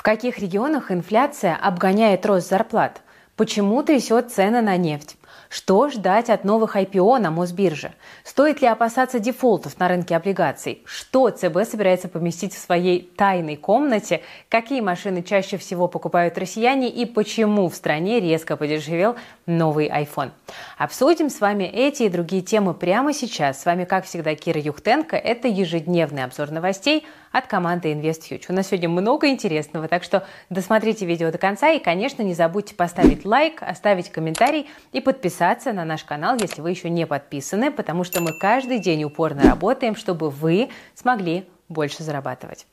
В каких регионах инфляция обгоняет рост зарплат? Почему трясет цены на нефть? Что ждать от новых IPO на Мосбирже? Стоит ли опасаться дефолтов на рынке облигаций? Что ЦБ собирается поместить в своей тайной комнате? Какие машины чаще всего покупают россияне и почему в стране резко подешевел новый iPhone? Обсудим с вами эти и другие темы прямо сейчас. С вами, как всегда, Кира Юхтенко. Это ежедневный обзор новостей от команды InvestFuture. У нас сегодня много интересного, так что досмотрите видео до конца и, конечно, не забудьте поставить лайк, оставить комментарий и подписаться на наш канал, если вы еще не подписаны, потому что мы каждый день упорно работаем, чтобы вы смогли больше зарабатывать.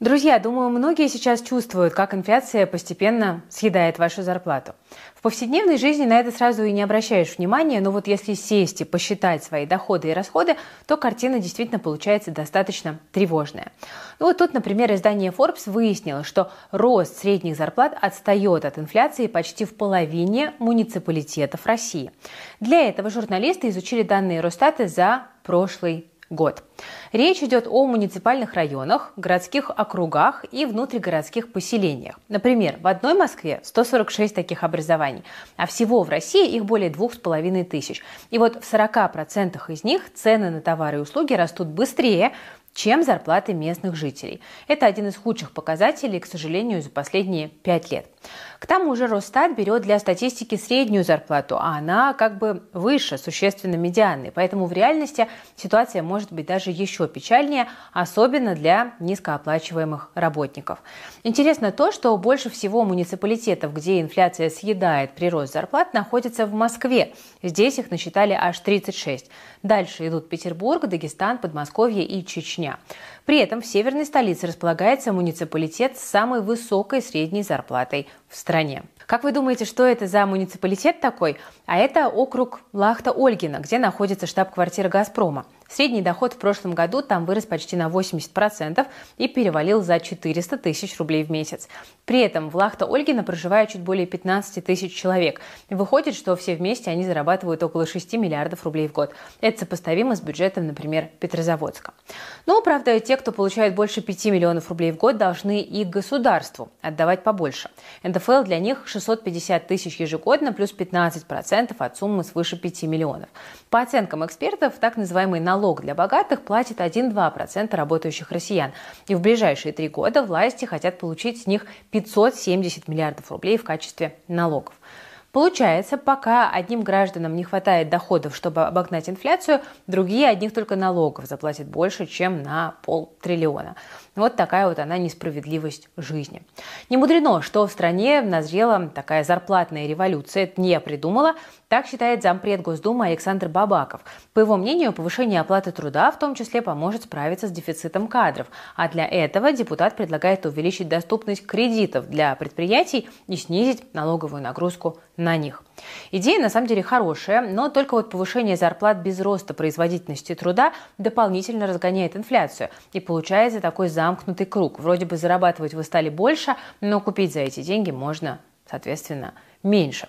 Друзья, думаю, многие сейчас чувствуют, как инфляция постепенно съедает вашу зарплату. В повседневной жизни на это сразу и не обращаешь внимания, но вот если сесть и посчитать свои доходы и расходы, то картина действительно получается достаточно тревожная. Ну вот тут, например, издание Forbes выяснило, что рост средних зарплат отстает от инфляции почти в половине муниципалитетов России. Для этого журналисты изучили данные Росстата за прошлый год. Речь идет о муниципальных районах, городских округах и внутригородских поселениях. Например, в одной Москве 146 таких образований, а всего в России их более 2,5 тысяч. И вот в 40% из них цены на товары и услуги растут быстрее, чем зарплаты местных жителей. Это один из худших показателей, к сожалению, за последние пять лет. К тому же Росстат берет для статистики среднюю зарплату, а она как бы выше, существенно медианной. Поэтому в реальности ситуация может быть даже еще печальнее, особенно для низкооплачиваемых работников. Интересно то, что больше всего муниципалитетов, где инфляция съедает прирост зарплат, находится в Москве. Здесь их насчитали аж 36. Дальше идут Петербург, Дагестан, Подмосковье и Чечня. При этом в северной столице располагается муниципалитет с самой высокой средней зарплатой в стране. Как вы думаете, что это за муниципалитет такой? А это округ Лахта-Ольгина, где находится штаб-квартира «Газпрома». Средний доход в прошлом году там вырос почти на 80% и перевалил за 400 тысяч рублей в месяц. При этом в Лахта-Ольгино проживает чуть более 15 тысяч человек. Выходит, что все вместе они зарабатывают около 6 миллиардов рублей в год. Это сопоставимо с бюджетом, например, Петрозаводска. Но, правда, те, кто получает больше 5 миллионов рублей в год, должны и государству отдавать побольше. НДФЛ для них 650 тысяч ежегодно плюс 15% от суммы свыше 5 миллионов. По оценкам экспертов, так называемый налог налог для богатых платит 1-2% работающих россиян. И в ближайшие три года власти хотят получить с них 570 миллиардов рублей в качестве налогов. Получается, пока одним гражданам не хватает доходов, чтобы обогнать инфляцию, другие одних только налогов заплатят больше, чем на полтриллиона. Вот такая вот она несправедливость жизни. Не мудрено, что в стране назрела такая зарплатная революция. Это не я придумала. Так считает зампред Госдумы Александр Бабаков. По его мнению, повышение оплаты труда в том числе поможет справиться с дефицитом кадров. А для этого депутат предлагает увеличить доступность кредитов для предприятий и снизить налоговую нагрузку на них. Идея на самом деле хорошая, но только вот повышение зарплат без роста производительности труда дополнительно разгоняет инфляцию. И получается такой замкнутый круг. Вроде бы зарабатывать вы стали больше, но купить за эти деньги можно, соответственно, меньше.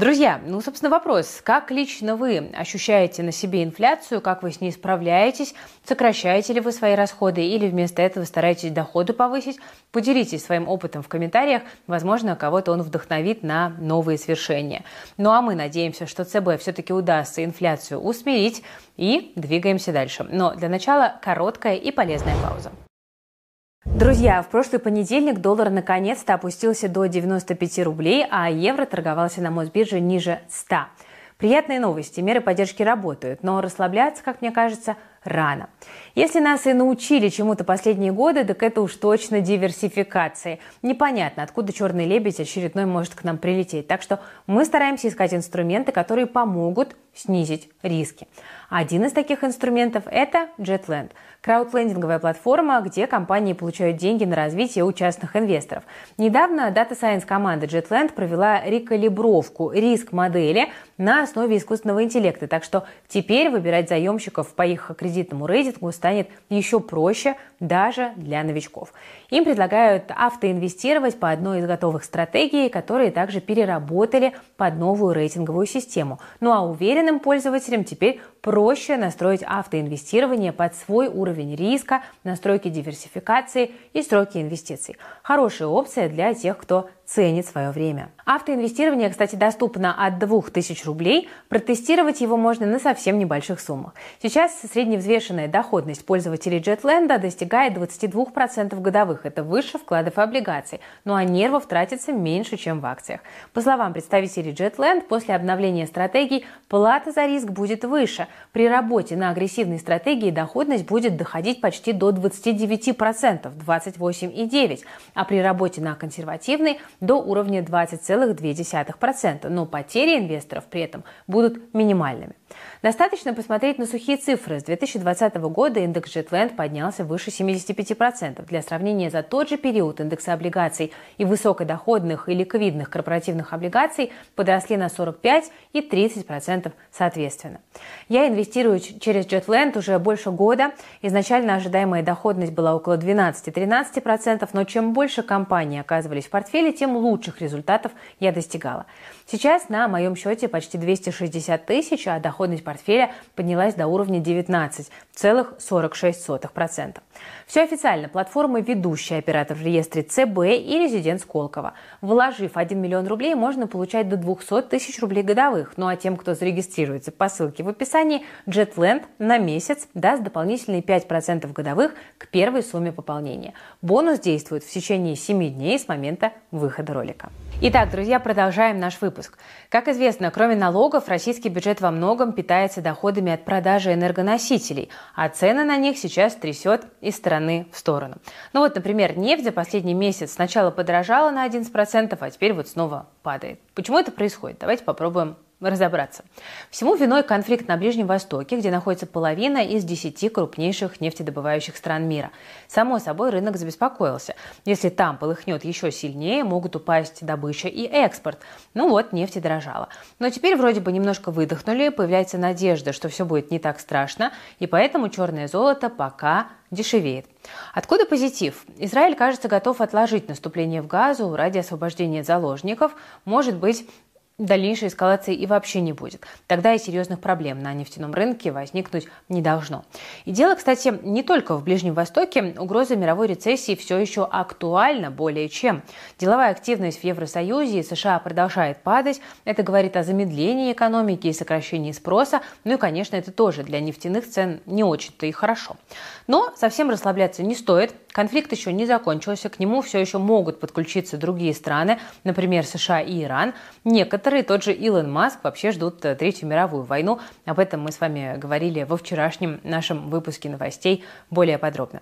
Друзья, ну, собственно, вопрос. Как лично вы ощущаете на себе инфляцию? Как вы с ней справляетесь? Сокращаете ли вы свои расходы или вместо этого стараетесь доходы повысить? Поделитесь своим опытом в комментариях. Возможно, кого-то он вдохновит на новые свершения. Ну, а мы надеемся, что ЦБ все-таки удастся инфляцию усмирить и двигаемся дальше. Но для начала короткая и полезная пауза. Друзья, в прошлый понедельник доллар наконец-то опустился до 95 рублей, а евро торговался на Мосбирже ниже 100. Приятные новости, меры поддержки работают, но расслабляться, как мне кажется, рано. Если нас и научили чему-то последние годы, так это уж точно диверсификации. Непонятно, откуда черный лебедь очередной может к нам прилететь. Так что мы стараемся искать инструменты, которые помогут снизить риски. Один из таких инструментов – это JetLand – краудлендинговая платформа, где компании получают деньги на развитие у частных инвесторов. Недавно Data Science команда JetLand провела рекалибровку риск-модели на основе искусственного интеллекта, так что теперь выбирать заемщиков по их критериям кредитному рейтингу станет еще проще даже для новичков. Им предлагают автоинвестировать по одной из готовых стратегий, которые также переработали под новую рейтинговую систему. Ну а уверенным пользователям теперь проще настроить автоинвестирование под свой уровень риска, настройки диверсификации и сроки инвестиций. Хорошая опция для тех, кто ценит свое время. Автоинвестирование, кстати, доступно от 2000 рублей. Протестировать его можно на совсем небольших суммах. Сейчас средневзвешенная доходность пользователей Jetland достигает 22% годовых. Это выше вкладов и облигаций. Ну а нервов тратится меньше, чем в акциях. По словам представителей Jetland, после обновления стратегий плата за риск будет выше. При работе на агрессивной стратегии доходность будет доходить почти до 29%, 28,9%. А при работе на консервативной до уровня 20,2%, но потери инвесторов при этом будут минимальными. Достаточно посмотреть на сухие цифры. С 2020 года индекс Jetland поднялся выше 75%. Для сравнения, за тот же период индексы облигаций и высокодоходных и ликвидных корпоративных облигаций подросли на 45 и 30% соответственно. Я инвестирую через Jetland уже больше года. Изначально ожидаемая доходность была около 12-13%, но чем больше компаний оказывались в портфеле, тем лучших результатов я достигала. Сейчас на моем счете почти 260 тысяч, а доходность портфеля поднялась до уровня 19,46%. Все официально. Платформа ведущая оператор в реестре ЦБ и резидент Сколково. Вложив 1 миллион рублей, можно получать до 200 тысяч рублей годовых. Ну а тем, кто зарегистрируется по ссылке в описании, JetLand на месяц даст дополнительные 5% годовых к первой сумме пополнения. Бонус действует в течение 7 дней с момента выхода ролика. Итак, друзья, продолжаем наш выпуск. Как известно, кроме налогов, российский бюджет во многом питается доходами от продажи энергоносителей, а цены на них сейчас трясет из стороны в сторону. Ну вот, например, нефть за последний месяц сначала подорожала на 11%, а теперь вот снова падает. Почему это происходит? Давайте попробуем разобраться. Всему виной конфликт на Ближнем Востоке, где находится половина из десяти крупнейших нефтедобывающих стран мира. Само собой, рынок забеспокоился. Если там полыхнет еще сильнее, могут упасть добыча и экспорт. Ну вот, нефть и дорожала. Но теперь вроде бы немножко выдохнули, появляется надежда, что все будет не так страшно, и поэтому черное золото пока дешевеет. Откуда позитив? Израиль, кажется, готов отложить наступление в Газу ради освобождения заложников. Может быть, дальнейшей эскалации и вообще не будет. Тогда и серьезных проблем на нефтяном рынке возникнуть не должно. И дело, кстати, не только в Ближнем Востоке. Угроза мировой рецессии все еще актуальна более чем. Деловая активность в Евросоюзе и США продолжает падать. Это говорит о замедлении экономики и сокращении спроса. Ну и, конечно, это тоже для нефтяных цен не очень-то и хорошо. Но совсем расслабляться не стоит. Конфликт еще не закончился, к нему все еще могут подключиться другие страны, например, США и Иран. Некоторые, тот же Илон Маск, вообще ждут э, Третью мировую войну. Об этом мы с вами говорили во вчерашнем нашем выпуске новостей более подробно.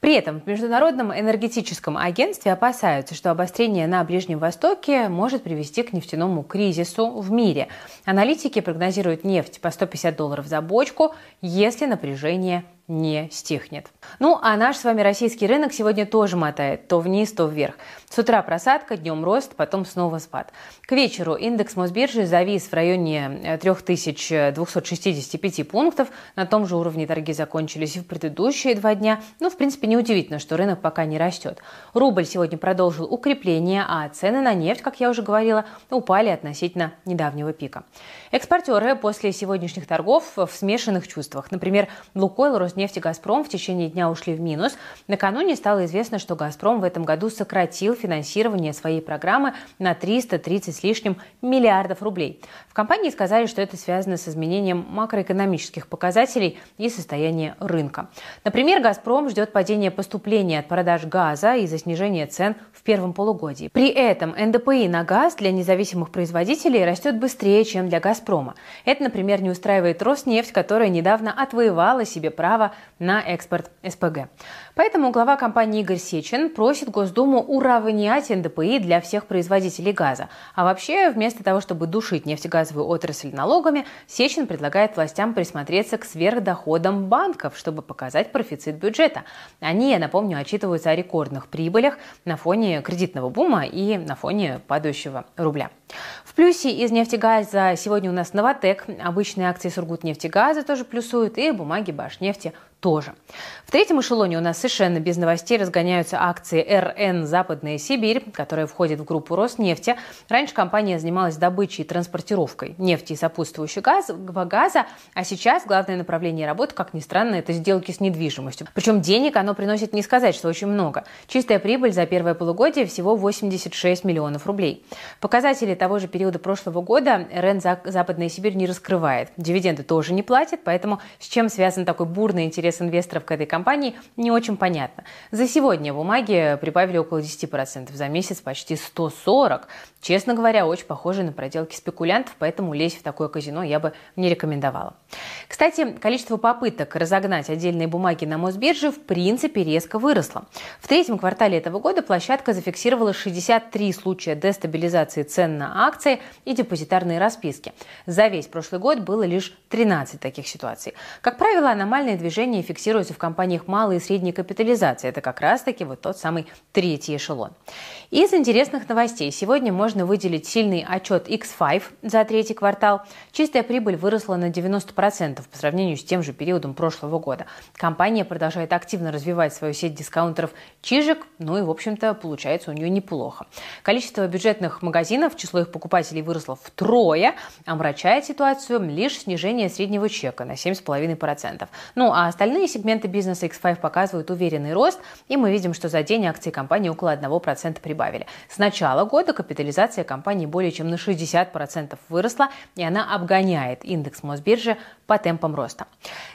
При этом в Международном энергетическом агентстве опасаются, что обострение на Ближнем Востоке может привести к нефтяному кризису в мире. Аналитики прогнозируют нефть по 150 долларов за бочку, если напряжение не стихнет. Ну, а наш с вами российский рынок сегодня тоже мотает то вниз, то вверх. С утра просадка, днем рост, потом снова спад. К вечеру индекс Мосбиржи завис в районе 3265 э, пунктов. На том же уровне торги закончились и в предыдущие два дня. Ну, в принципе, неудивительно, что рынок пока не растет. Рубль сегодня продолжил укрепление, а цены на нефть, как я уже говорила, упали относительно недавнего пика. Экспортеры после сегодняшних торгов в смешанных чувствах. Например, Лукойл, Роснефть и Газпром в течение дня ушли в минус. Накануне стало известно, что Газпром в этом году сократил финансирование своей программы на 330 с лишним миллиардов рублей. В компании сказали, что это связано с изменением макроэкономических показателей и состояния рынка. Например, «Газпром» ждет падения поступления от продаж газа из-за снижения цен в первом полугодии. При этом НДПИ на газ для независимых производителей растет быстрее, чем для «Газпрома». Это, например, не устраивает Роснефть, которая недавно отвоевала себе право на экспорт СПГ. Поэтому глава компании Игорь Сечин просит Госдуму уравнять НДПИ для всех производителей газа. А вообще, вместо того, чтобы душить нефтегазовую отрасль налогами, Сечин предлагает властям присмотреться к сверхдоходам банков, чтобы показать профицит бюджета. Они, я напомню, отчитываются о рекордных прибылях на фоне кредитного бума и на фоне падающего рубля. В плюсе из нефтегаза сегодня у нас Новотек, обычные акции Сургутнефтегаза тоже плюсуют и бумаги Башнефти тоже. В третьем эшелоне у нас совершенно без новостей разгоняются акции РН «Западная Сибирь», которая входит в группу Роснефти. Раньше компания занималась добычей и транспортировкой нефти и сопутствующего газа, а сейчас главное направление работы, как ни странно, это сделки с недвижимостью. Причем денег оно приносит не сказать, что очень много. Чистая прибыль за первое полугодие всего 86 миллионов рублей. Показатели того же периода прошлого года РН «Западная Сибирь» не раскрывает. Дивиденды тоже не платит, поэтому с чем связан такой бурный интерес интерес инвесторов к этой компании не очень понятно. За сегодня бумаги прибавили около 10%, за месяц почти 140. Честно говоря, очень похоже на проделки спекулянтов, поэтому лезть в такое казино я бы не рекомендовала. Кстати, количество попыток разогнать отдельные бумаги на Мосбирже в принципе резко выросло. В третьем квартале этого года площадка зафиксировала 63 случая дестабилизации цен на акции и депозитарные расписки. За весь прошлый год было лишь 13 таких ситуаций. Как правило, аномальные движения фиксируются в компаниях малой и средней капитализации. Это как раз-таки вот тот самый третий эшелон. Из интересных новостей сегодня можно выделить сильный отчет X5 за третий квартал. Чистая прибыль выросла на 90% по сравнению с тем же периодом прошлого года. Компания продолжает активно развивать свою сеть дискаунтеров Чижик, ну и, в общем-то, получается у нее неплохо. Количество бюджетных магазинов, число их покупателей выросло втрое, омрачает ситуацию лишь снижение среднего чека на 7,5%. Ну а остальные Остальные сегменты бизнеса X5 показывают уверенный рост, и мы видим, что за день акции компании около 1% прибавили. С начала года капитализация компании более чем на 60% выросла, и она обгоняет индекс Мосбиржи по темпам роста.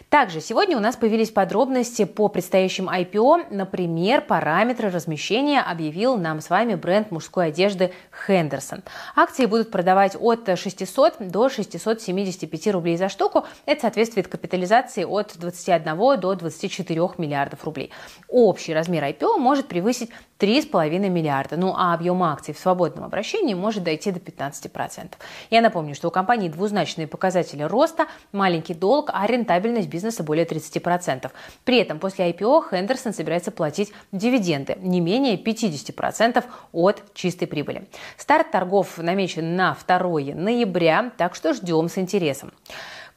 Также сегодня у нас появились подробности по предстоящим IPO. Например, параметры размещения объявил нам с вами бренд мужской одежды Хендерсон. Акции будут продавать от 600 до 675 рублей за штуку. Это соответствует капитализации от 21 до 24 миллиардов рублей. Общий размер IPO может превысить 3,5 миллиарда, ну а объем акций в свободном обращении может дойти до 15%. Я напомню, что у компании двузначные показатели роста, маленький долг, а рентабельность бизнеса более 30%. При этом после IPO Хендерсон собирается платить дивиденды не менее 50% от чистой прибыли. Старт торгов намечен на 2 ноября, так что ждем с интересом.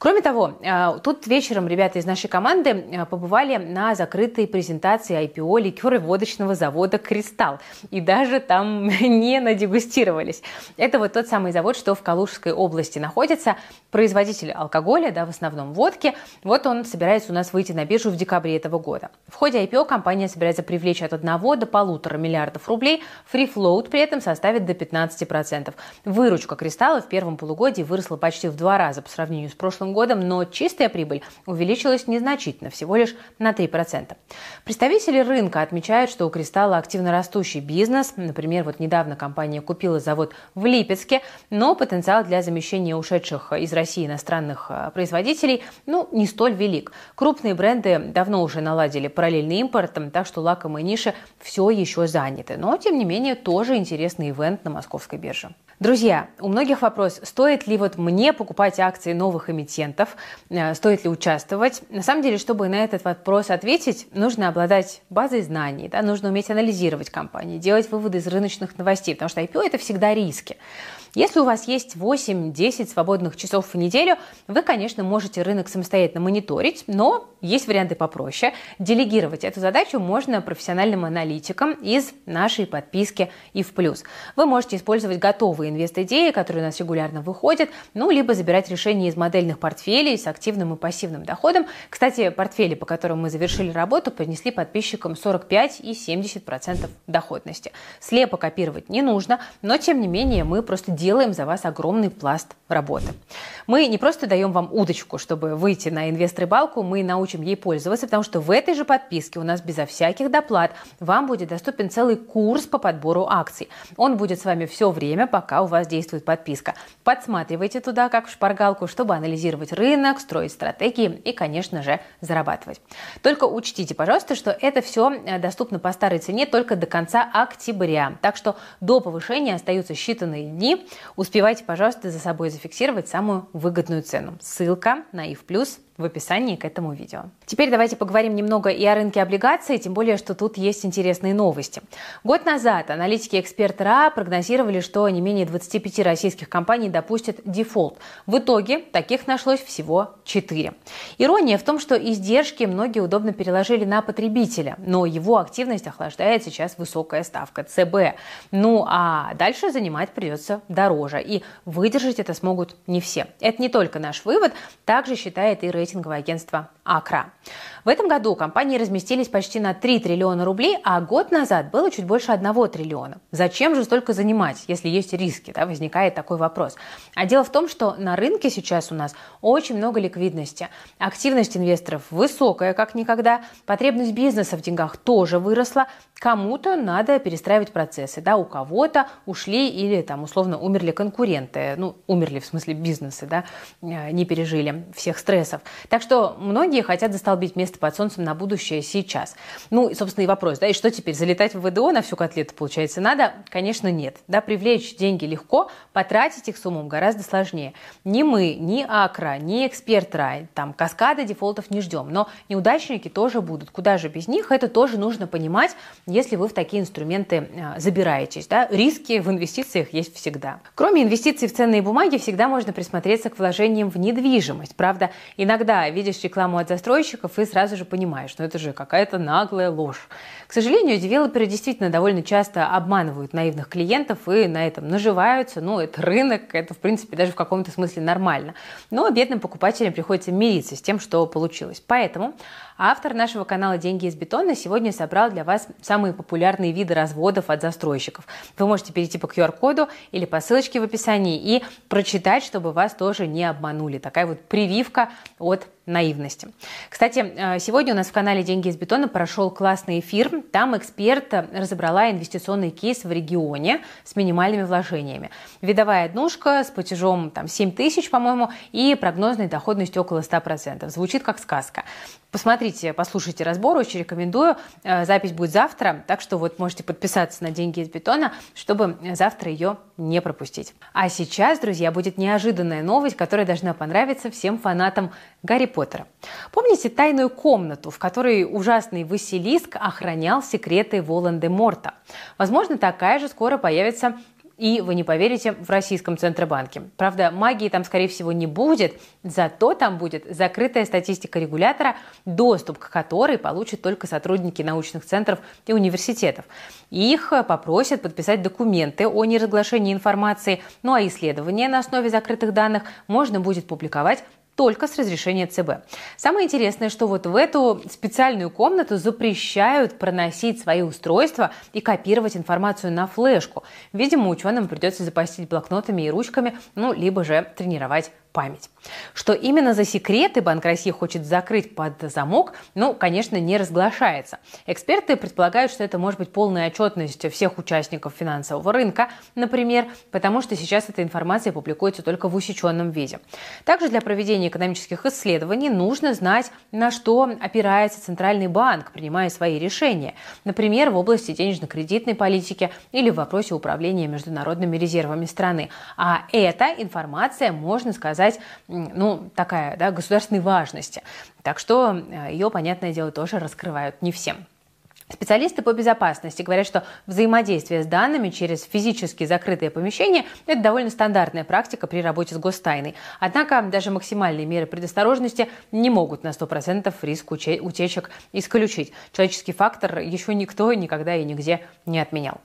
Кроме того, э, тут вечером ребята из нашей команды э, побывали на закрытой презентации IPO ликероводочного завода «Кристалл». И даже там не надегустировались. Это вот тот самый завод, что в Калужской области находится. Производитель алкоголя, да, в основном водки. Вот он собирается у нас выйти на биржу в декабре этого года. В ходе IPO компания собирается привлечь от 1 до полутора миллиардов рублей. Free float при этом составит до 15%. Выручка «Кристалла» в первом полугодии выросла почти в два раза по сравнению с прошлым годом, но чистая прибыль увеличилась незначительно, всего лишь на 3%. Представители рынка отмечают, что у «Кристалла» активно растущий бизнес. Например, вот недавно компания купила завод в Липецке, но потенциал для замещения ушедших из России иностранных а, производителей ну, не столь велик. Крупные бренды давно уже наладили параллельный импорт, так что лакомые ниши все еще заняты. Но, тем не менее, тоже интересный ивент на московской бирже. Друзья, у многих вопрос, стоит ли вот мне покупать акции новых эмитентов, э, стоит ли участвовать. На самом деле, чтобы на этот вопрос ответить, нужно обладать базой знаний, да, нужно уметь анализировать компании, делать выводы из рыночных новостей, потому что IPO это всегда риски. Если у вас есть 8-10 свободных часов в неделю, вы, конечно, можете рынок самостоятельно мониторить, но есть варианты попроще. Делегировать эту задачу можно профессиональным аналитикам из нашей подписки и в плюс. Вы можете использовать готовые инвест-идеи, которые у нас регулярно выходят, ну, либо забирать решения из модельных портфелей с активным и пассивным доходом. Кстати, портфели, по которым мы завершили работу, принесли подписчикам 45 и 70% доходности. Слепо копировать не нужно, но, тем не менее, мы просто сделаем за вас огромный пласт работы. Мы не просто даем вам удочку, чтобы выйти на инвест-рыбалку, мы научим ей пользоваться, потому что в этой же подписке у нас безо всяких доплат вам будет доступен целый курс по подбору акций. Он будет с вами все время, пока у вас действует подписка. Подсматривайте туда, как в шпаргалку, чтобы анализировать рынок, строить стратегии и, конечно же, зарабатывать. Только учтите, пожалуйста, что это все э, доступно по старой цене только до конца октября. Так что до повышения остаются считанные дни. Успевайте, пожалуйста, за собой зафиксировать самую выгодную цену. Ссылка на ИФ в описании к этому видео. Теперь давайте поговорим немного и о рынке облигаций, тем более, что тут есть интересные новости. Год назад аналитики эксперт РА прогнозировали, что не менее 25 российских компаний допустят дефолт. В итоге таких нашлось всего 4. Ирония в том, что издержки многие удобно переложили на потребителя, но его активность охлаждает сейчас высокая ставка ЦБ. Ну а дальше занимать придется дороже, и выдержать это смогут не все. Это не только наш вывод, также считает и рейтинговое агентство Акра. В этом году компании разместились почти на 3 триллиона рублей, а год назад было чуть больше 1 триллиона. Зачем же столько занимать, если есть риски? Да, возникает такой вопрос. А дело в том, что на рынке сейчас у нас очень много ликвидности. Активность инвесторов высокая, как никогда. Потребность бизнеса в деньгах тоже выросла. Кому-то надо перестраивать процессы. Да, у кого-то ушли или там условно умерли конкуренты. Ну, умерли в смысле бизнесы, да, э, не пережили всех стрессов. Так что многие хотят застолбить место под солнцем на будущее сейчас. Ну, и, собственно, и вопрос, да, и что теперь, залетать в ВДО на всю котлету, получается, надо? Конечно, нет. Да, привлечь деньги легко, потратить их с гораздо сложнее. Ни мы, ни Акра, ни Эксперт Рай, там, каскады дефолтов не ждем, но неудачники тоже будут. Куда же без них? Это тоже нужно понимать, если вы в такие инструменты а, забираетесь. Да? Риски в инвестициях есть всегда. Кроме инвестиций в ценные бумаги, всегда можно присмотреться к вложениям в недвижимость. Правда, иногда видишь рекламу от застройщиков и сразу же понимаешь, что это же какая-то наглая ложь. К сожалению, девелоперы действительно довольно часто обманывают наивных клиентов и на этом наживаются. Ну, это рынок, это, в принципе, даже в каком-то смысле нормально. Но бедным покупателям приходится мириться с тем, что получилось. Поэтому автор нашего канала «Деньги из бетона» сегодня собрал для вас самые популярные виды разводов от застройщиков. Вы можете перейти по QR-коду или по ссылочке в описании и прочитать, чтобы вас тоже не обманули. Такая вот прививка от наивности. Кстати, э, сегодня у нас в канале «Деньги из бетона» прошел классный эфир. Там эксперт разобрала инвестиционный кейс в регионе с минимальными вложениями. Видовая однушка с платежом там, 7 тысяч, по-моему, и прогнозной доходностью около 100%. Звучит как сказка. Посмотрите, послушайте разбор, очень рекомендую. Э, запись будет завтра, так что вот можете подписаться на «Деньги из бетона», чтобы завтра ее не пропустить. А сейчас, друзья, будет неожиданная новость, которая должна понравиться всем фанатам Гарри Поттера. Помните тайную комнату, в которой ужасный Василиск охранял секреты Волан-де-Морта? Возможно, такая же скоро появится и, вы не поверите, в российском Центробанке. Правда, магии там, скорее всего, не будет, зато там будет закрытая статистика регулятора, доступ к которой получат только сотрудники научных центров и университетов. Их попросят подписать документы о неразглашении информации, ну а исследования на основе закрытых данных можно будет публиковать только с разрешения ЦБ. Самое интересное, что вот в эту специальную комнату запрещают проносить свои устройства и копировать информацию на флешку. Видимо, ученым придется запастить блокнотами и ручками, ну, либо же тренировать память. Что именно за секреты Банк России хочет закрыть под замок, ну, конечно, не разглашается. Эксперты предполагают, что это может быть полная отчетность всех участников финансового рынка, например, потому что сейчас эта информация публикуется только в усеченном виде. Также для проведения экономических исследований нужно знать, на что опирается Центральный банк, принимая свои решения, например, в области денежно-кредитной политики или в вопросе управления международными резервами страны. А эта информация, можно сказать, сказать, ну, такая, да, государственной важности. Так что э, ее, понятное дело, тоже раскрывают не всем. Специалисты по безопасности говорят, что взаимодействие с данными через физически закрытые помещения – это довольно стандартная практика при работе с гостайной. Однако даже максимальные меры предосторожности не могут на 100% риск утечек исключить. Человеческий фактор еще никто никогда и нигде не отменял.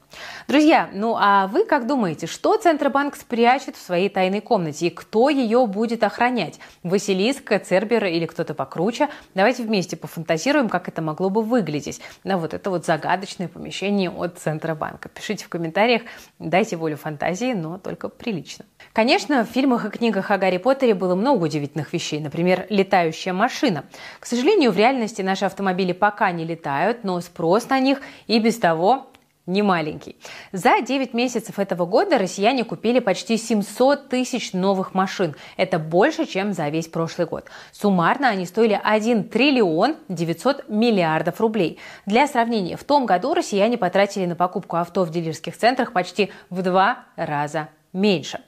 Друзья, ну а вы как думаете, что Центробанк спрячет в своей тайной комнате и кто ее будет охранять? Василиск, Цербер или кто-то покруче? Давайте вместе пофантазируем, как это могло бы выглядеть. На вот это вот загадочное помещение от Центробанка. Пишите в комментариях, дайте волю фантазии, но только прилично. Конечно, в фильмах и книгах о Гарри Поттере было много удивительных вещей. Например, летающая машина. К сожалению, в реальности наши автомобили пока не летают, но спрос на них и без того не маленький. За 9 месяцев этого года россияне купили почти 700 тысяч новых машин. Это больше, чем за весь прошлый год. Суммарно они стоили 1 триллион 900 миллиардов рублей. Для сравнения, в том году россияне потратили на покупку авто в дилерских центрах почти в два раза меньше.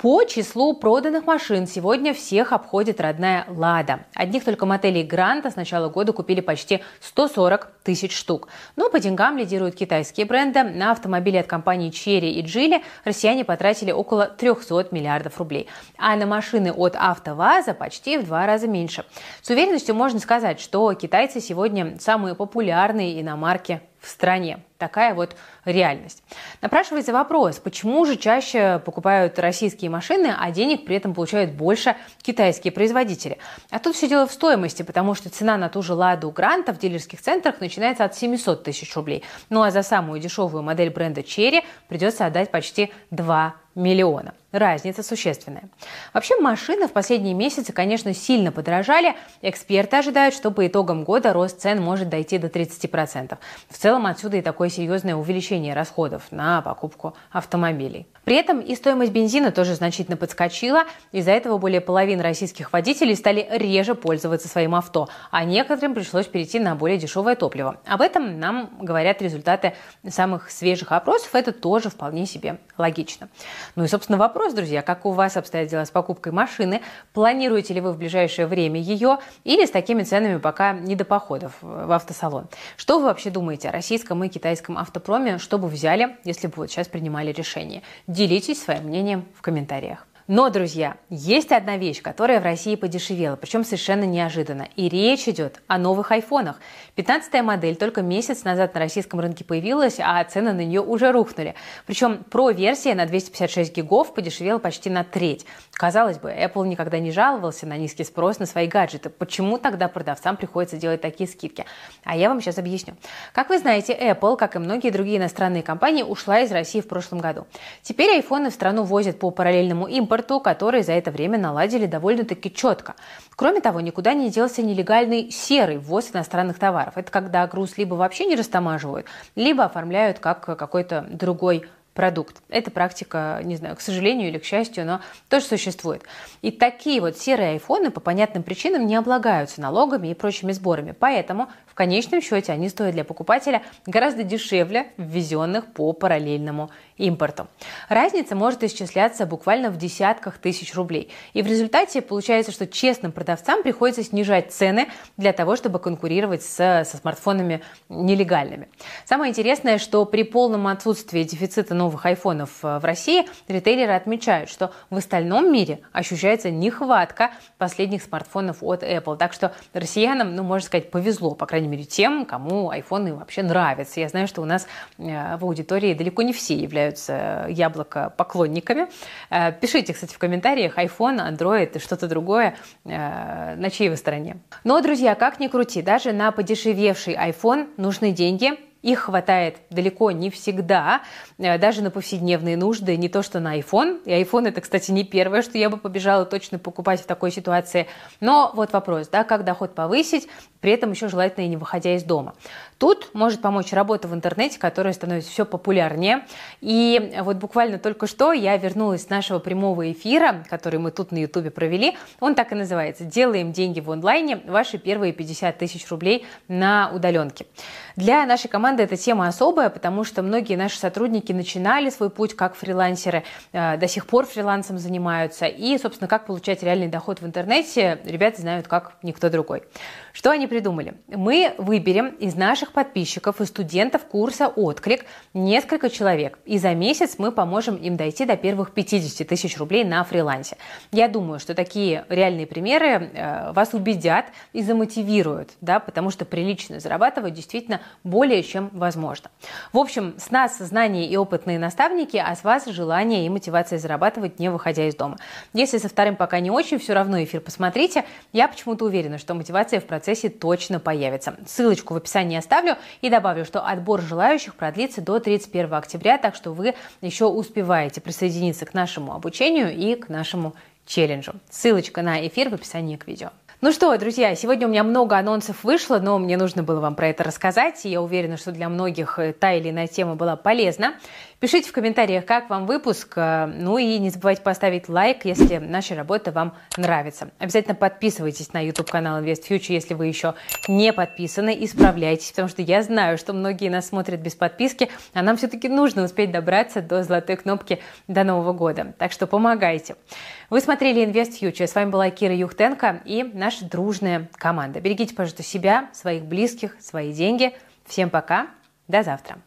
По числу проданных машин сегодня всех обходит родная «Лада». Одних только мотелей «Гранта» с начала года купили почти 140 тысяч штук. Но по деньгам лидируют китайские бренды. На автомобили от компаний «Черри» и «Джили» россияне потратили около 300 миллиардов рублей. А на машины от «АвтоВАЗа» почти в два раза меньше. С уверенностью можно сказать, что китайцы сегодня самые популярные иномарки в стране. Такая вот реальность. Напрашивается вопрос, почему же чаще покупают российские машины, а денег при этом получают больше китайские производители? А тут все дело в стоимости, потому что цена на ту же «Ладу Гранта» в дилерских центрах начинается от 700 тысяч рублей. Ну а за самую дешевую модель бренда «Черри» придется отдать почти 2 миллиона. Разница существенная. Вообще машины в последние месяцы, конечно, сильно подорожали. Эксперты ожидают, что по итогам года рост цен может дойти до 30%. В целом отсюда и такое серьезное увеличение расходов на покупку автомобилей. При этом и стоимость бензина тоже значительно подскочила. Из-за этого более половины российских водителей стали реже пользоваться своим авто, а некоторым пришлось перейти на более дешевое топливо. Об этом нам говорят результаты самых свежих опросов. Это тоже вполне себе логично. Ну и, собственно, вопрос, друзья, как у вас обстоят дела с покупкой машины? Планируете ли вы в ближайшее время ее или с такими ценами пока не до походов в автосалон? Что вы вообще думаете о российском и китайском автопроме? Что бы взяли, если бы вот сейчас принимали решение? Делитесь своим мнением в комментариях. Но, друзья, есть одна вещь, которая в России подешевела, причем совершенно неожиданно. И речь идет о новых айфонах. 15-я модель только месяц назад на российском рынке появилась, а цены на нее уже рухнули. Причем Pro-версия на 256 гигов подешевела почти на треть. Казалось бы, Apple никогда не жаловался на низкий спрос на свои гаджеты. Почему тогда продавцам приходится делать такие скидки? А я вам сейчас объясню. Как вы знаете, Apple, как и многие другие иностранные компании, ушла из России в прошлом году. Теперь айфоны в страну возят по параллельному импорту, импорту, который за это время наладили довольно-таки четко. Кроме того, никуда не делся нелегальный серый ввоз иностранных товаров. Это когда груз либо вообще не растамаживают, либо оформляют как какой-то другой продукт. Эта практика, не знаю, к сожалению или к счастью, но тоже существует. И такие вот серые айфоны по понятным причинам не облагаются налогами и прочими сборами. Поэтому в конечном счете они стоят для покупателя гораздо дешевле ввезенных по параллельному импорту. Разница может исчисляться буквально в десятках тысяч рублей. И в результате получается, что честным продавцам приходится снижать цены для того, чтобы конкурировать с, со смартфонами нелегальными. Самое интересное, что при полном отсутствии дефицита новых айфонов э, в России ритейлеры отмечают, что в остальном мире ощущается нехватка последних смартфонов от Apple. Так что россиянам, ну, можно сказать, повезло, по крайней мере, тем, кому айфоны вообще нравятся. Я знаю, что у нас э, в аудитории далеко не все являются являются яблоко поклонниками. Э, пишите, кстати, в комментариях iPhone, Android и что-то другое, э, на чьей вы стороне. Но, друзья, как ни крути, даже на подешевевший iPhone нужны деньги, их хватает далеко не всегда, э, даже на повседневные нужды, не то что на iPhone. И iPhone это, кстати, не первое, что я бы побежала точно покупать в такой ситуации. Но вот вопрос, да, как доход повысить, при этом еще желательно и не выходя из дома. Тут может помочь работа в интернете, которая становится все популярнее. И вот буквально только что я вернулась с нашего прямого эфира, который мы тут на ютубе провели. Он так и называется «Делаем деньги в онлайне. Ваши первые 50 тысяч рублей на удаленке». Для нашей команды эта тема особая, потому что многие наши сотрудники начинали свой путь как фрилансеры, э, до сих пор фрилансом занимаются. И, собственно, как получать реальный доход в интернете, ребята знают как никто другой. Что они придумали? Мы выберем из наших подписчиков и студентов курса «Отклик» несколько человек. И за месяц мы поможем им дойти до первых 50 тысяч рублей на фрилансе. Я думаю, что такие реальные примеры э, вас убедят и замотивируют, да, потому что прилично зарабатывать действительно более чем возможно. В общем, с нас знания и опытные наставники, а с вас желание и мотивация зарабатывать, не выходя из дома. Если со вторым пока не очень, все равно эфир посмотрите. Я почему-то уверена, что мотивация в процессе точно появится. Ссылочку в описании оставлю и добавлю, что отбор желающих продлится до 31 октября, так что вы еще успеваете присоединиться к нашему обучению и к нашему челленджу. Ссылочка на эфир в описании к видео. Ну что, друзья, сегодня у меня много анонсов вышло, но мне нужно было вам про это рассказать, и я уверена, что для многих э, та или иная тема была полезна. Пишите в комментариях, как вам выпуск, э, ну и не забывайте поставить лайк, если наша работа вам нравится. Обязательно подписывайтесь на YouTube-канал Invest Future, если вы еще не подписаны, исправляйтесь, потому что я знаю, что многие нас смотрят без подписки, а нам все-таки нужно успеть добраться до золотой кнопки до Нового года, так что помогайте. Вы смотрели Invest Future, с вами была Кира Юхтенко и наш наша дружная команда. Берегите, пожалуйста, себя, своих близких, свои деньги. Всем пока, до завтра.